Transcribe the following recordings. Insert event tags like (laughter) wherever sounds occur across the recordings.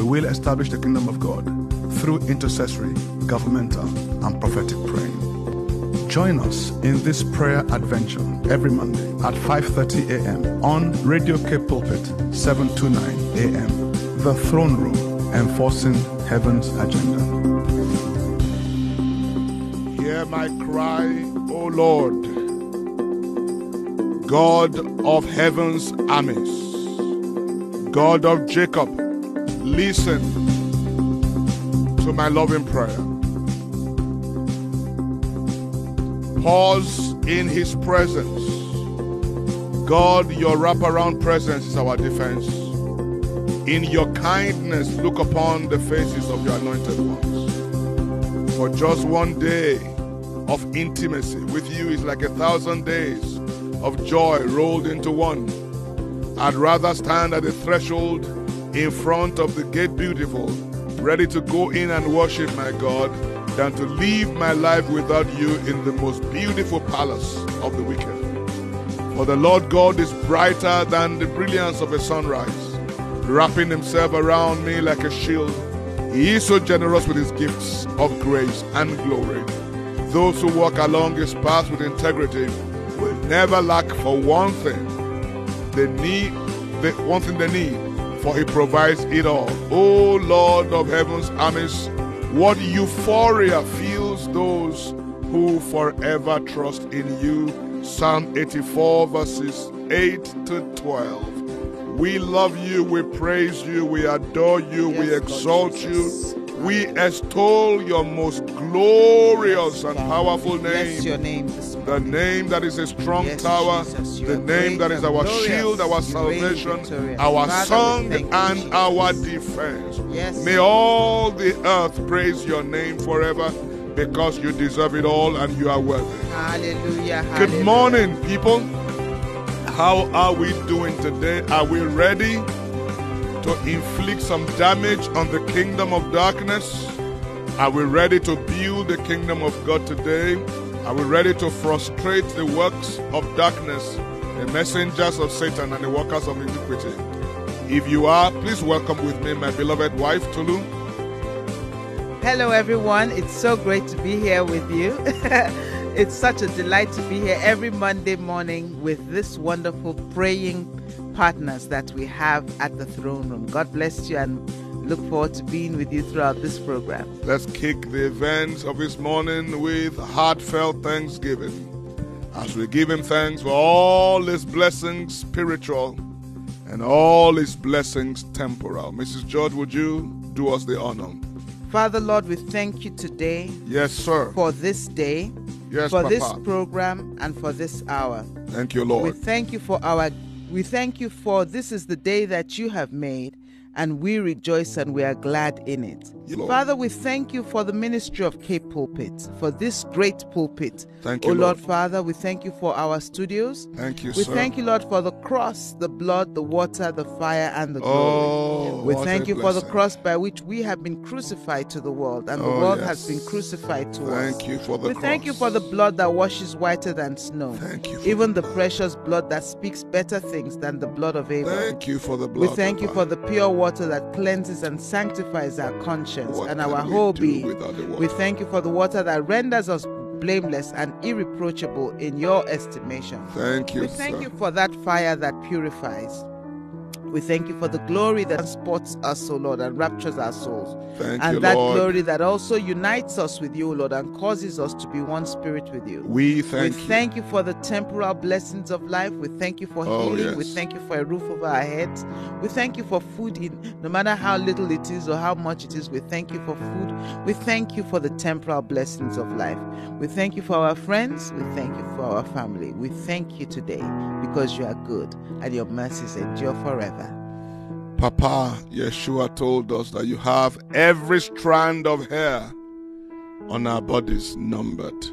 We will establish the kingdom of God through intercessory, governmental, and prophetic praying. Join us in this prayer adventure every Monday at 5:30 a.m. on Radio K Pulpit 729 a.m. The Throne Room, enforcing heaven's agenda. Hear my cry, O Lord, God of heaven's armies, God of Jacob, listen to my loving prayer. Pause in his presence. God, your wraparound presence is our defense. In your kindness, look upon the faces of your anointed ones. For just one day of intimacy with you is like a thousand days of joy rolled into one. I'd rather stand at the threshold in front of the gate beautiful, ready to go in and worship my God, than to leave my life without you in the most beautiful palace of the wicked. For the Lord God is brighter than the brilliance of a sunrise, wrapping himself around me like a shield. He is so generous with his gifts of grace and glory. Those who walk along his path with integrity will never lack for one thing. They need the one thing they need, for he provides it all. O Lord of heaven's armies, what euphoria fills those who forever trust in you. Psalm 84, verses 8 to 12. We love you, we praise you, we adore you, we exalt you. We extol your most glorious and powerful Bless your name. name The name that is a strong Yes, tower, Jesus, the name that is our glorious. shield, our salvation, our Father, song, and Jesus. our defense. Yes. May all the earth praise your name forever because you deserve it all and you are worthy. Hallelujah. Good hallelujah. morning, people. How are we doing today? Are we ready to inflict some damage on the kingdom of darkness? Are we ready to build the kingdom of God today? Are we ready to frustrate the works of darkness, the messengers of Satan, and the workers of iniquity? If you are, please welcome with me my beloved wife, Tolu. Hello, everyone. It's so great to be here with you. (laughs) it's such a delight to be here every Monday morning with this wonderful praying partners that we have at the throne room. God bless you and look forward to being with you throughout this program. Let's kick the events of this morning with heartfelt thanksgiving as we give Him thanks for all His blessings spiritual and all His blessings temporal. Mrs. George, would you do us the honor? Father, Lord, we thank you today Yes, sir. for this day, Yes, for this program, and for this hour. Thank you, Lord. We thank you for our we thank you for this is the day that you have made and we rejoice and we are glad in it. Lord. Father, we thank you for the ministry of Cape Pulpit, for this great pulpit. Thank oh you, Lord Lord. Father, we thank you for our studios. Thank you, We sir. thank you, Lord, for the cross, the blood, the water, the fire, and the glory. Oh, we what thank you for the cross by which we have been crucified to the world, and the Oh, world yes. has been crucified to us. Thank you for the we thank you for the blood that washes whiter than snow. Thank you for Even the the precious blood that speaks better things than the blood of Abel. Thank you for the blood. We thank you for the pure water that cleanses and sanctifies our conscience What and our whole being. We thank you for the water that renders us blameless and irreproachable in your estimation. Thank you, We thank sir. you for that fire that purifies. We thank you for the glory that transports us, O Lord, and raptures our souls. Thank and you, that Lord. glory that also unites us with you, O Lord, and causes us to be one spirit with you. We thank you. we you. thank you for the temporal blessings of life. We thank you for Oh, healing. We thank you for a roof over our heads. We thank you for food in no matter how little it is or how much it is. We thank you for food. We thank you for the temporal blessings of life. We thank you for our friends. We thank you for our family. We thank you today because you are good and your mercies endure forever. Papa Yeshua told us that you have every strand of hair on our bodies numbered.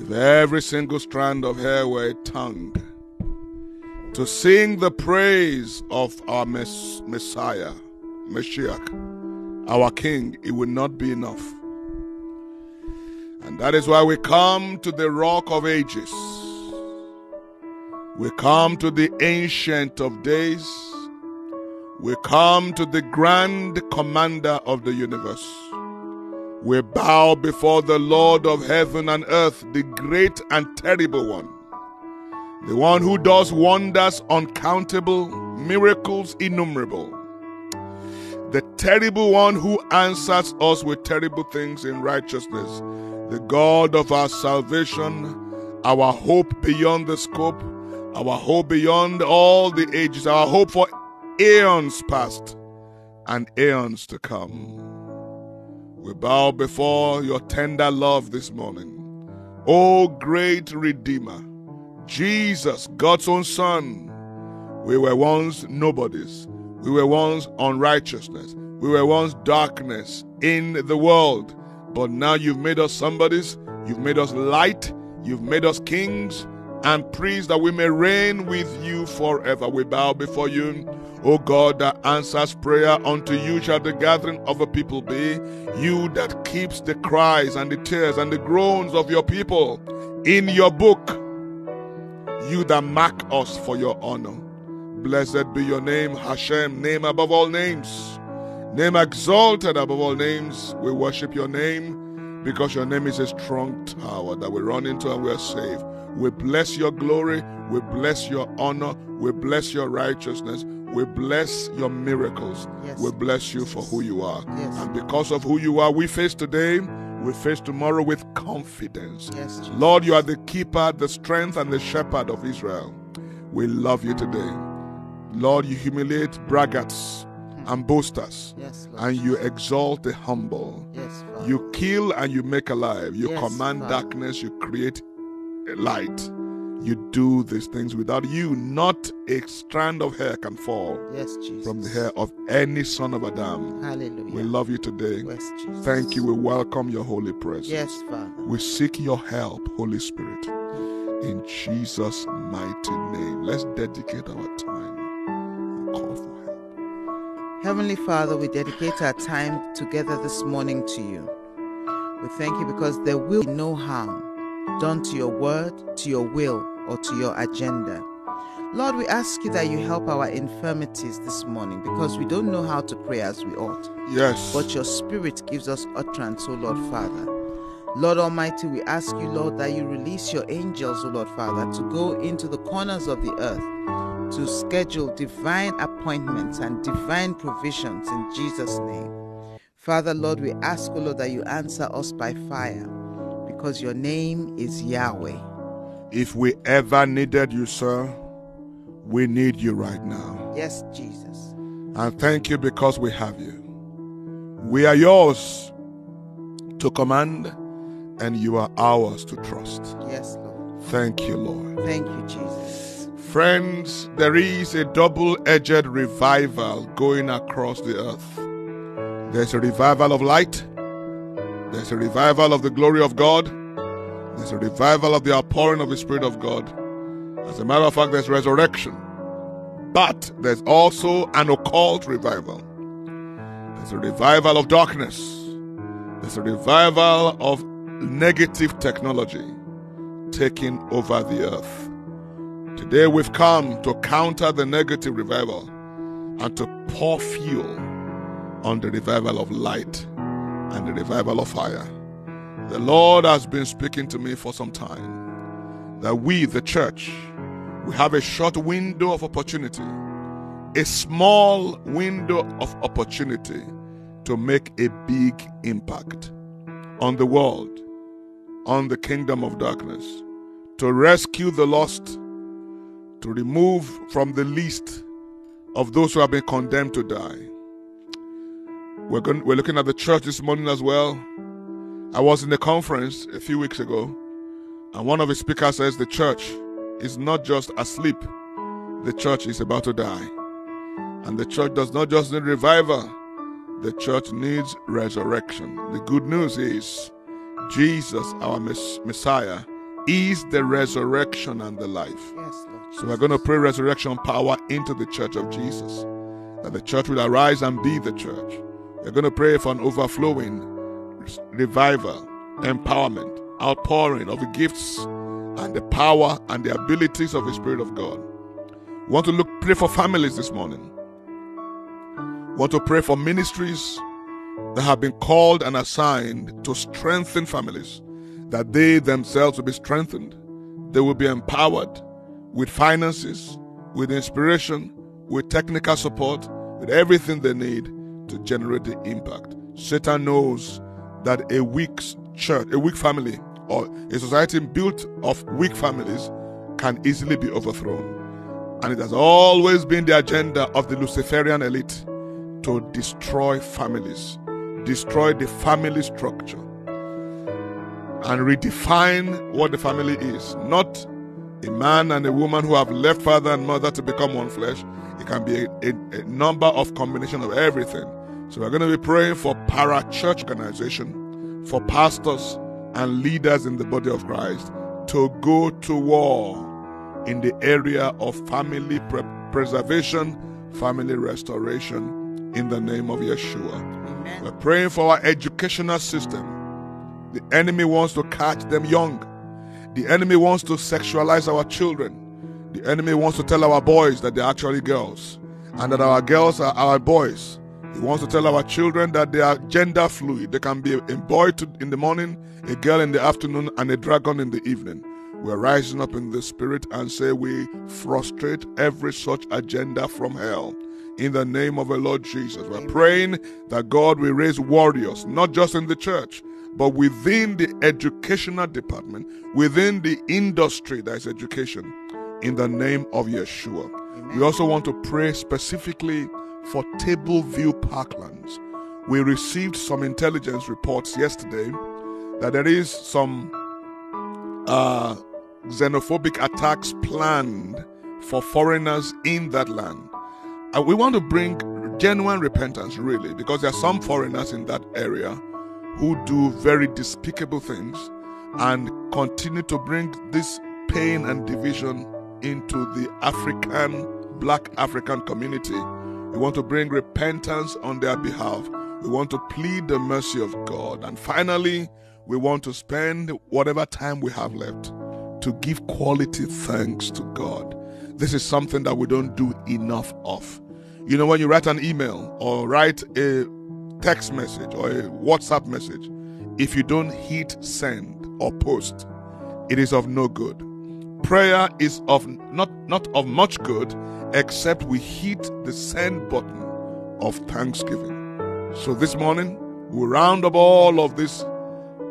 If every single strand of hair were a tongue to sing the praise of our mess- Messiah, Mashiach, our King, it would not be enough. And that is why we come to the Rock of Ages. We come to the Ancient of Days. We come to the Grand Commander of the universe. We bow before the Lord of heaven and earth, the great and terrible one, the one who does wonders uncountable, miracles innumerable, the terrible one who answers us with terrible things in righteousness, the God of our salvation, our hope beyond the scope, our hope beyond all the ages, our hope for eons past and eons to come. We bow before your tender love this morning. O great Redeemer, Jesus, God's own Son. We were once nobodies. We were once unrighteousness. We were once darkness in the world. But now you've made us somebodies. You've made us light. You've made us kings and priests that we may reign with you forever. We bow before you. O God that answers prayer, unto you shall the gathering of a people be. You that keeps the cries and the tears and the groans of your people in your book. You that mark us for your honor. Blessed be your name, Hashem, name above all names. Name exalted above all names. We worship your name because your name is a strong tower that we run into and we are saved. We bless your glory. We bless your honor. We bless your righteousness. We bless your miracles. Yes. We bless you for who you are. Yes. And because of who you are, we face today, we face tomorrow with confidence. Yes, Lord, you are the keeper, the strength, and the shepherd of Israel. We love you today. Lord, you humiliate braggarts and boasters, Yes, and you exalt the humble. yes, You kill and you make alive. You Yes, command Father. darkness. You create light. You do these things without you. Not a strand of hair can fall yes, Jesus. from the hair of any son of Adam. Hallelujah. We love you today. Yes. Thank you. We welcome your holy presence. Yes, Father. We seek your help, Holy Spirit. In Jesus' mighty name. Let's dedicate our time and call for help. Heavenly Father, we dedicate our time together this morning to you. We thank you because there will be no harm done to your word, to your will, or to your agenda. Lord, we ask you that you help our infirmities this morning because we don't know how to pray as we ought. Yes. But your spirit gives us utterance, O Lord Father. Lord Almighty, we ask you, Lord, that you release your angels, O Lord Father, to go into the corners of the earth to schedule divine appointments and divine provisions in Jesus' name. Father, Lord, we ask, O Lord, that you answer us by fire because your name is Yahweh. if we ever needed you, sir, we need you right now. Yes, Jesus. And thank you because we have you. We are yours to command, and you are ours to trust. Yes, Lord. Thank you, Lord. Thank you, Jesus. Friends, there is a double edged revival going across the earth. There's a revival of light, there's a revival of the glory of God, there's a revival of the outpouring of the Spirit of God. As a matter of fact, there's resurrection. But there's also an occult revival. There's a revival of darkness. There's a revival of negative technology taking over the earth. Today we've come to counter the negative revival and to pour fuel on the revival of light and the revival of fire. The Lord has been speaking to me for some time that we, the church, we have a short window of opportunity, a small window of opportunity to make a big impact on the world, on the kingdom of darkness, to rescue the lost, to remove from the list of those who have been condemned to die. We're, going, we're looking at the church this morning as well. I was in a conference a few weeks ago, and one of the speakers says the church is not just asleep, the church is about to die. And the church does not just need revival, the church needs resurrection. The good news is Jesus, our Messiah, is the resurrection and the life. Yes, Lord. So we're going to pray resurrection power into the church of Jesus, that the church will arise and be the church. We're going to pray for an overflowing revival, empowerment, outpouring of the gifts and the power and the abilities of the Spirit of God. We want to look pray for families this morning. We want to pray for ministries that have been called and assigned to strengthen families, that they themselves will be strengthened. They will be empowered with finances, with inspiration, with technical support, with everything they need to generate the impact. Satan knows that a weak church, a weak family, or a society built of weak families can easily be overthrown. And it has always been the agenda of the Luciferian elite to destroy families, destroy the family structure, and redefine what the family is. Not a man and a woman who have left father and mother to become one flesh. It can be a, a, a number of combination of everything. So we're going to be praying for para church organization, for pastors and leaders in the body of Christ to go to war in the area of family pre- preservation, family restoration in the name of Yeshua. Amen. We're praying for our educational system. The enemy wants to catch them young. The enemy wants to sexualize our children. The enemy wants to tell our boys that they're actually girls and that our girls are our boys. He wants to tell our children that they are gender fluid. They can be a boy in the morning, a girl in the afternoon, and a dragon in the evening. We're rising up in the spirit and say we frustrate every such agenda from hell. In the name of the Lord Jesus, we're praying that God will raise warriors, not just in the church, but within the educational department, within the industry that is education, in the name of Yeshua. Amen. We also want to pray specifically for Tableview Parklands. We received some intelligence reports yesterday that there is some uh, xenophobic attacks planned for foreigners in that land. And we want to bring genuine repentance, really, because there are some foreigners in that area who do very despicable things and continue to bring this pain and division into the African, black African community. We want to bring repentance on their behalf. We want to plead the mercy of God. And finally, we want to spend whatever time we have left to give quality thanks to God. This is something that we don't do enough of. You know, when you write an email or write a text message or a WhatsApp message, if you don't hit send or post, it is of no good. Prayer is of not not of much good except we hit the send button of thanksgiving. So this morning we'll round up all of these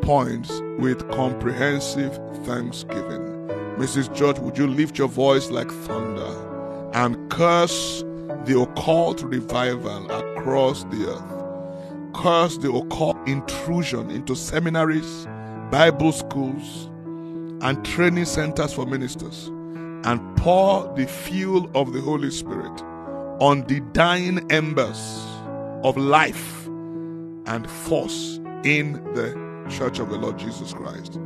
points with comprehensive thanksgiving. Mrs. George, would you lift your voice like thunder and curse the occult revival across the earth? Curse the occult intrusion into seminaries, Bible schools, and training centers for ministers, and pour the fuel of the Holy Spirit on the dying embers of life and force in the church of the Lord Jesus Christ.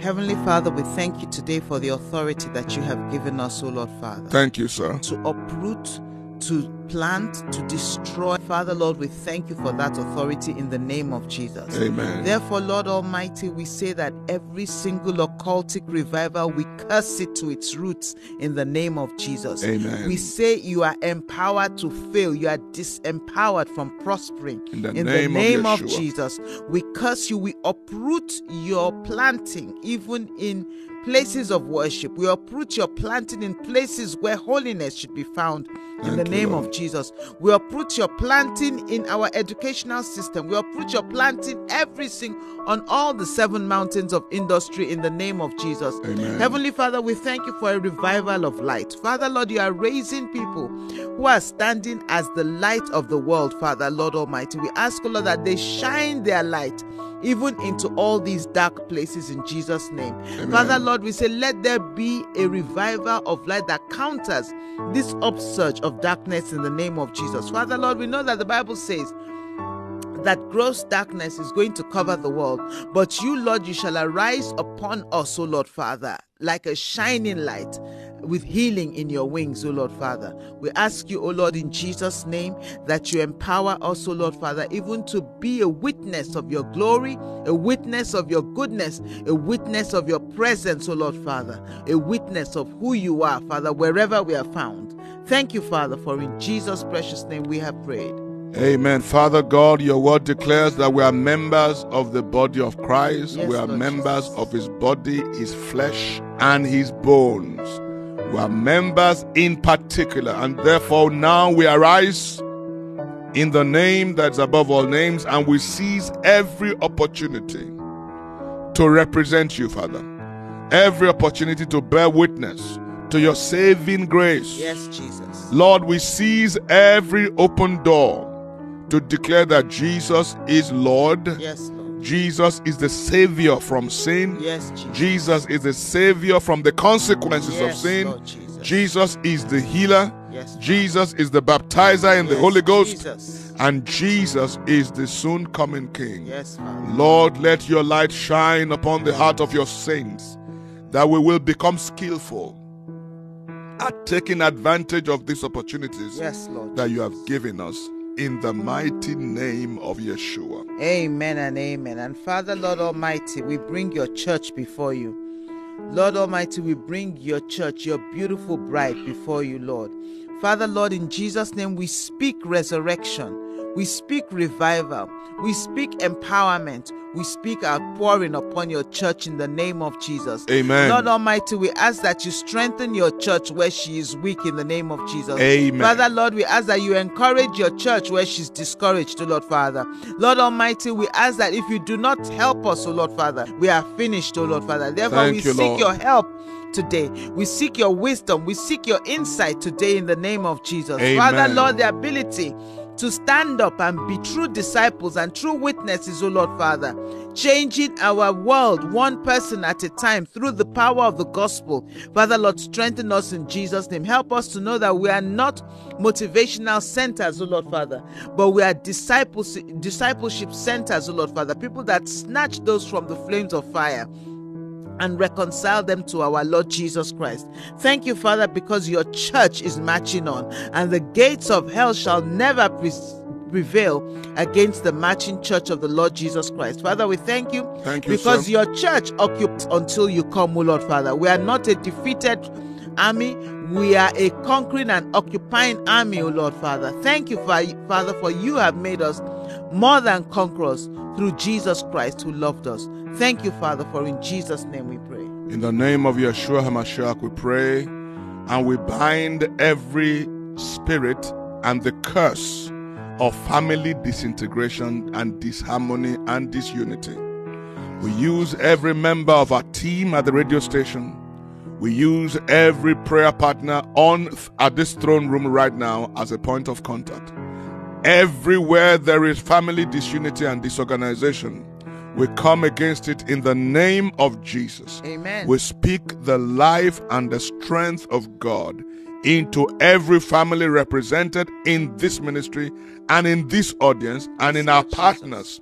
Heavenly Father, we thank you today for the authority that you have given us, O Lord Father. Thank you, sir. To uproot, to plant, to destroy. Father, Lord, we thank you for that authority in the name of Jesus. Amen. Therefore, Lord Almighty, we say that every single occultic revival, we curse it to its roots in the name of Jesus. Amen. We say you are empowered to fail, you are disempowered from prospering In the in name the of name of, Yeshua. Jesus. We curse you, we uproot your planting, even in places of worship. We uproot your planting in places where holiness should be found in Thank the name Lord. of Jesus. We uproot your planting in our educational system. We uproot your planting everything on all the seven mountains of industry in the name of Jesus. Amen. Heavenly Father, we thank you for a revival of light. Father, Lord, you are raising people who are standing as the light of the world, Father, Lord Almighty. We ask, Lord, that they shine their light even into all these dark places in Jesus' name. Father, Lord, we say, let there be a revival of light that counters this upsurge of darkness in the the name of Jesus. Father, Lord, we know that the Bible says that gross darkness is going to cover the world. But you, Lord, you shall arise upon us, O Lord Father, like a shining light with healing in your wings, O Lord Father. We ask you, O Lord, in Jesus' name, that you empower us, O Lord Father, even to be a witness of your glory, a witness of your goodness, a witness of your presence, O Lord Father, a witness of who you are, Father, wherever we are found. Thank you, Father, for in Jesus' precious name we have prayed. Amen. Father God, your word declares that we are members of the body of Christ. Yes, we are Lord members Jesus. of his body, his flesh, and his bones. We are members in particular, and therefore now we arise in the name that's above all names and we seize every opportunity to represent you, Father. Every opportunity to bear witness to your saving grace. Yes, Jesus. Lord, we seize every open door to declare that Jesus is Lord. Yes, Lord. Jesus is the Savior from sin. Yes, Jesus. Jesus is the Savior from the consequences of sin. Lord Jesus. Jesus is the healer. Yes, Jesus is the baptizer in the Holy Ghost. Jesus. And Jesus is the soon coming King. Yes, Lord, let your light shine upon the heart of your saints that we will become skillful at taking advantage of these opportunities Yes, Lord. that you have given us in the mighty name of Yeshua. Amen and amen. And Father, Lord Almighty, we bring your church before you. Lord Almighty, we bring your church, your beautiful bride, before you, Lord. Father, Lord, in Jesus' name, we speak resurrection. We speak revival. We speak empowerment. We speak outpouring upon your church in the name of Jesus. Amen. Lord Almighty, we ask that you strengthen your church where she is weak in the name of Jesus. Amen. Father, Lord, we ask that you encourage your church where she's discouraged, O Lord Father. Lord Almighty, we ask that if you do not help us, O Lord Father, we are finished, O Lord Father. Therefore, Thank we you, seek Lord. your help today. We seek your wisdom. We seek your insight today in the name of Jesus. Amen. Father, Lord, the ability to stand up and be true disciples and true witnesses, O Lord Father, changing our world one person at a time through the power of the gospel. Father, Lord, strengthen us in Jesus' name. Help us to know that we are not motivational centers, O Lord Father, but we are disciples, discipleship centers, O Lord Father, people that snatch those from the flames of fire and reconcile them to our Lord Jesus Christ. Thank you, Father, because your church is marching on, and the gates of hell shall never pre- prevail against the marching church of the Lord Jesus Christ. Father, we thank you, Thank you, because sir. your church occupies until you come, O Lord Father. We are not a defeated army. We are a conquering and occupying army, O Lord Father. Thank you, Father, for you have made us more than conquerors through Jesus Christ who loved us. Thank you, Father, for in Jesus' name we pray. In the name of Yeshua HaMashiach, we pray and we bind every spirit and the curse of family disintegration and disharmony and disunity. We use every member of our team at the radio station. We use every prayer partner on at this throne room right now as a point of contact. Everywhere there is family disunity and disorganization, we come against it in the name of Jesus. Amen. We speak the life and the strength of God into every family represented in this ministry and in this audience and in our partners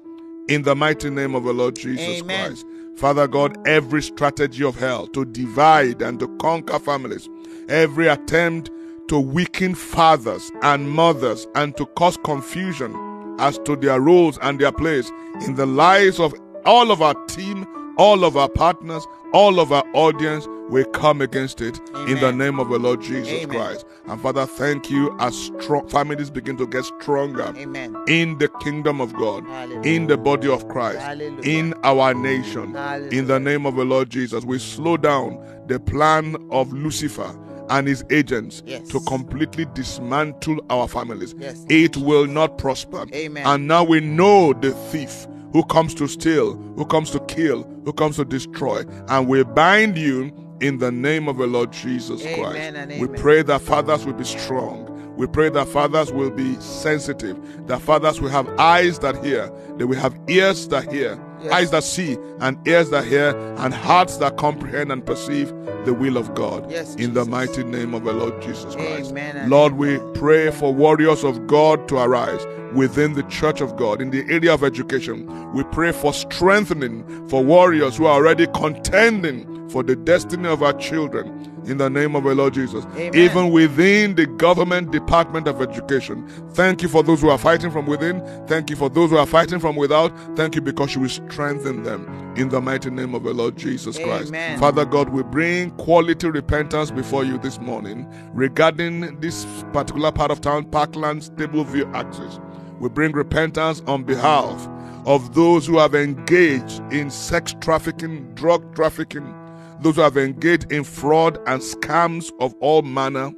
in the mighty name of the Lord Jesus Amen. Christ. Father God, every strategy of hell to divide and to conquer families, every attempt to weaken fathers and mothers and to cause confusion as to their roles and their place in the lives of all of our team, all of our partners, all of our audience, we come against it in the name of the Lord Jesus Amen. Christ. And Father, thank you as strong families begin to get stronger Amen. in the kingdom of God, Hallelujah. in the body of Christ, Hallelujah. in our nation. Hallelujah. In the name of the Lord Jesus, we slow down the plan of Lucifer and his agents Yes. to completely dismantle our families. Yes. It will not prosper. Amen. And now we know the thief who comes to steal, who comes to kill, who comes to destroy. And we bind you in the name of the Lord Jesus Amen Christ. We pray that fathers will be strong. We pray that fathers will be sensitive, that fathers will have eyes that hear, they will have ears that hear, yes. eyes that see, and ears that hear, and hearts that comprehend and perceive the will of God. Yes, in Jesus. the mighty name of the Lord Jesus Christ. Amen Lord, we pray for warriors of God to arise within the church of God in the area of education. We pray for strengthening for warriors who are already contending for the destiny of our children in the name of the Lord Jesus. Amen. Even within the government department of education. Thank you for those who are fighting from within. Thank you for those who are fighting from without. Thank you because you will strengthen them in the mighty name of the Lord Jesus Christ. Amen. Father God, we bring quality repentance before you this morning regarding this particular part of town, Parklands Tableview Access. We bring repentance on behalf of those who have engaged in sex trafficking, drug trafficking, those who have engaged in fraud and scams of all manner,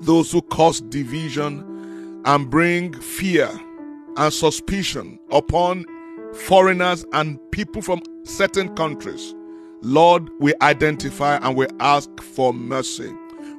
those who cause division and bring fear and suspicion upon foreigners and people from certain countries. Lord, we identify and we ask for mercy.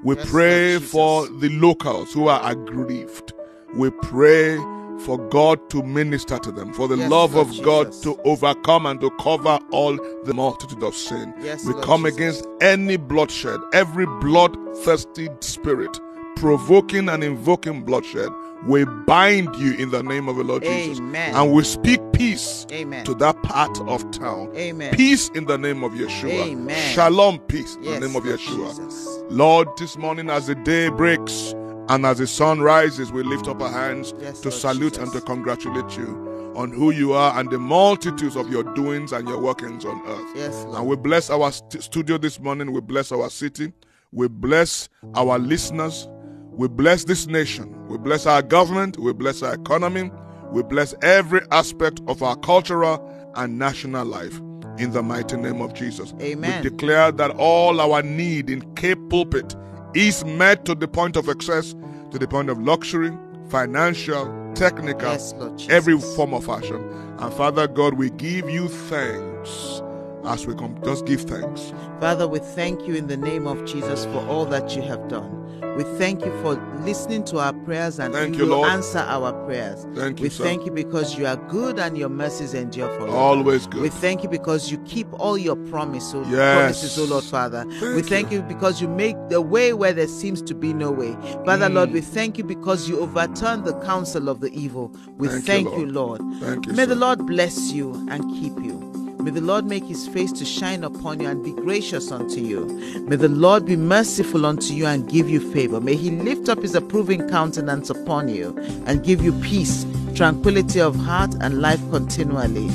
We Yes, pray Lord for the locals who are aggrieved. We pray for God to minister to them, for the Yes, love Lord of God to overcome and to cover all the multitude of sin. Yes, we Lord come Jesus. against any bloodshed, every bloodthirsty spirit, provoking and invoking bloodshed. We bind you in the name of the Lord Jesus. Amen. And we speak peace Amen. to that part of town. Amen. Peace in the name of Yeshua. Amen. Shalom, peace in Yes, the name of Yeshua. Jesus. Lord, this morning as the day breaks and as the sun rises, we lift up our hands Yes, to Lord salute Jesus. and to congratulate you on who you are and the multitudes of your doings and your workings on earth. Yes, And we bless our st- studio this morning. We bless our city. We bless our listeners. We bless this nation. We bless our government. We bless our economy. We bless every aspect of our cultural and national life. In the mighty name of Jesus. Amen. We declare that all our need in Cape Pulpit is met to the point of excess, to the point of luxury, financial, technical, Yes, every form of fashion. And Father God, we give you thanks as we come. Just give thanks. Father, we thank you in the name of Jesus for all that you have done. We thank you for listening to our prayers and Thank you you, Lord. answer our prayers. Thank you, we sir. thank you because you are good and your mercies endure forever. Always good. We thank you because you keep all your promise, oh, Yes. promises, oh Lord Father. Thank we thank you. because you make the way where there seems to be no way. Father, Mm. Lord, we thank you because you overturn the counsel of the evil. We Thank you, Lord. you, Lord. Thank you, May the. Lord bless you and keep you. May the Lord make his face to shine upon you and be gracious unto you. May the Lord be merciful unto you and give you favor. May he lift up his approving countenance upon you and give you peace, tranquility of heart, and life continually.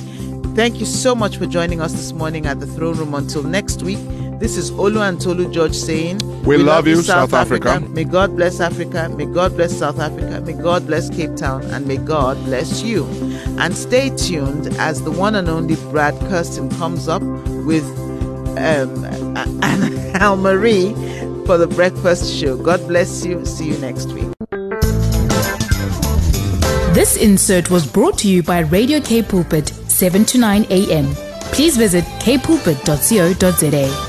Thank you so much for joining us this morning at the throne room. Until next week, this is Olu and Tolu George saying, We love you, South Africa." May God bless Africa. May God bless South Africa. May God bless Cape Town. And may God bless you. And stay tuned as the one and only Brad Kirsten comes up with um, Anna (laughs) Marie for the breakfast show. God bless you. See you next week. This insert was brought to you by Radio K Pulpit, 7 to 9 a.m. Please visit kpulpit.co.za.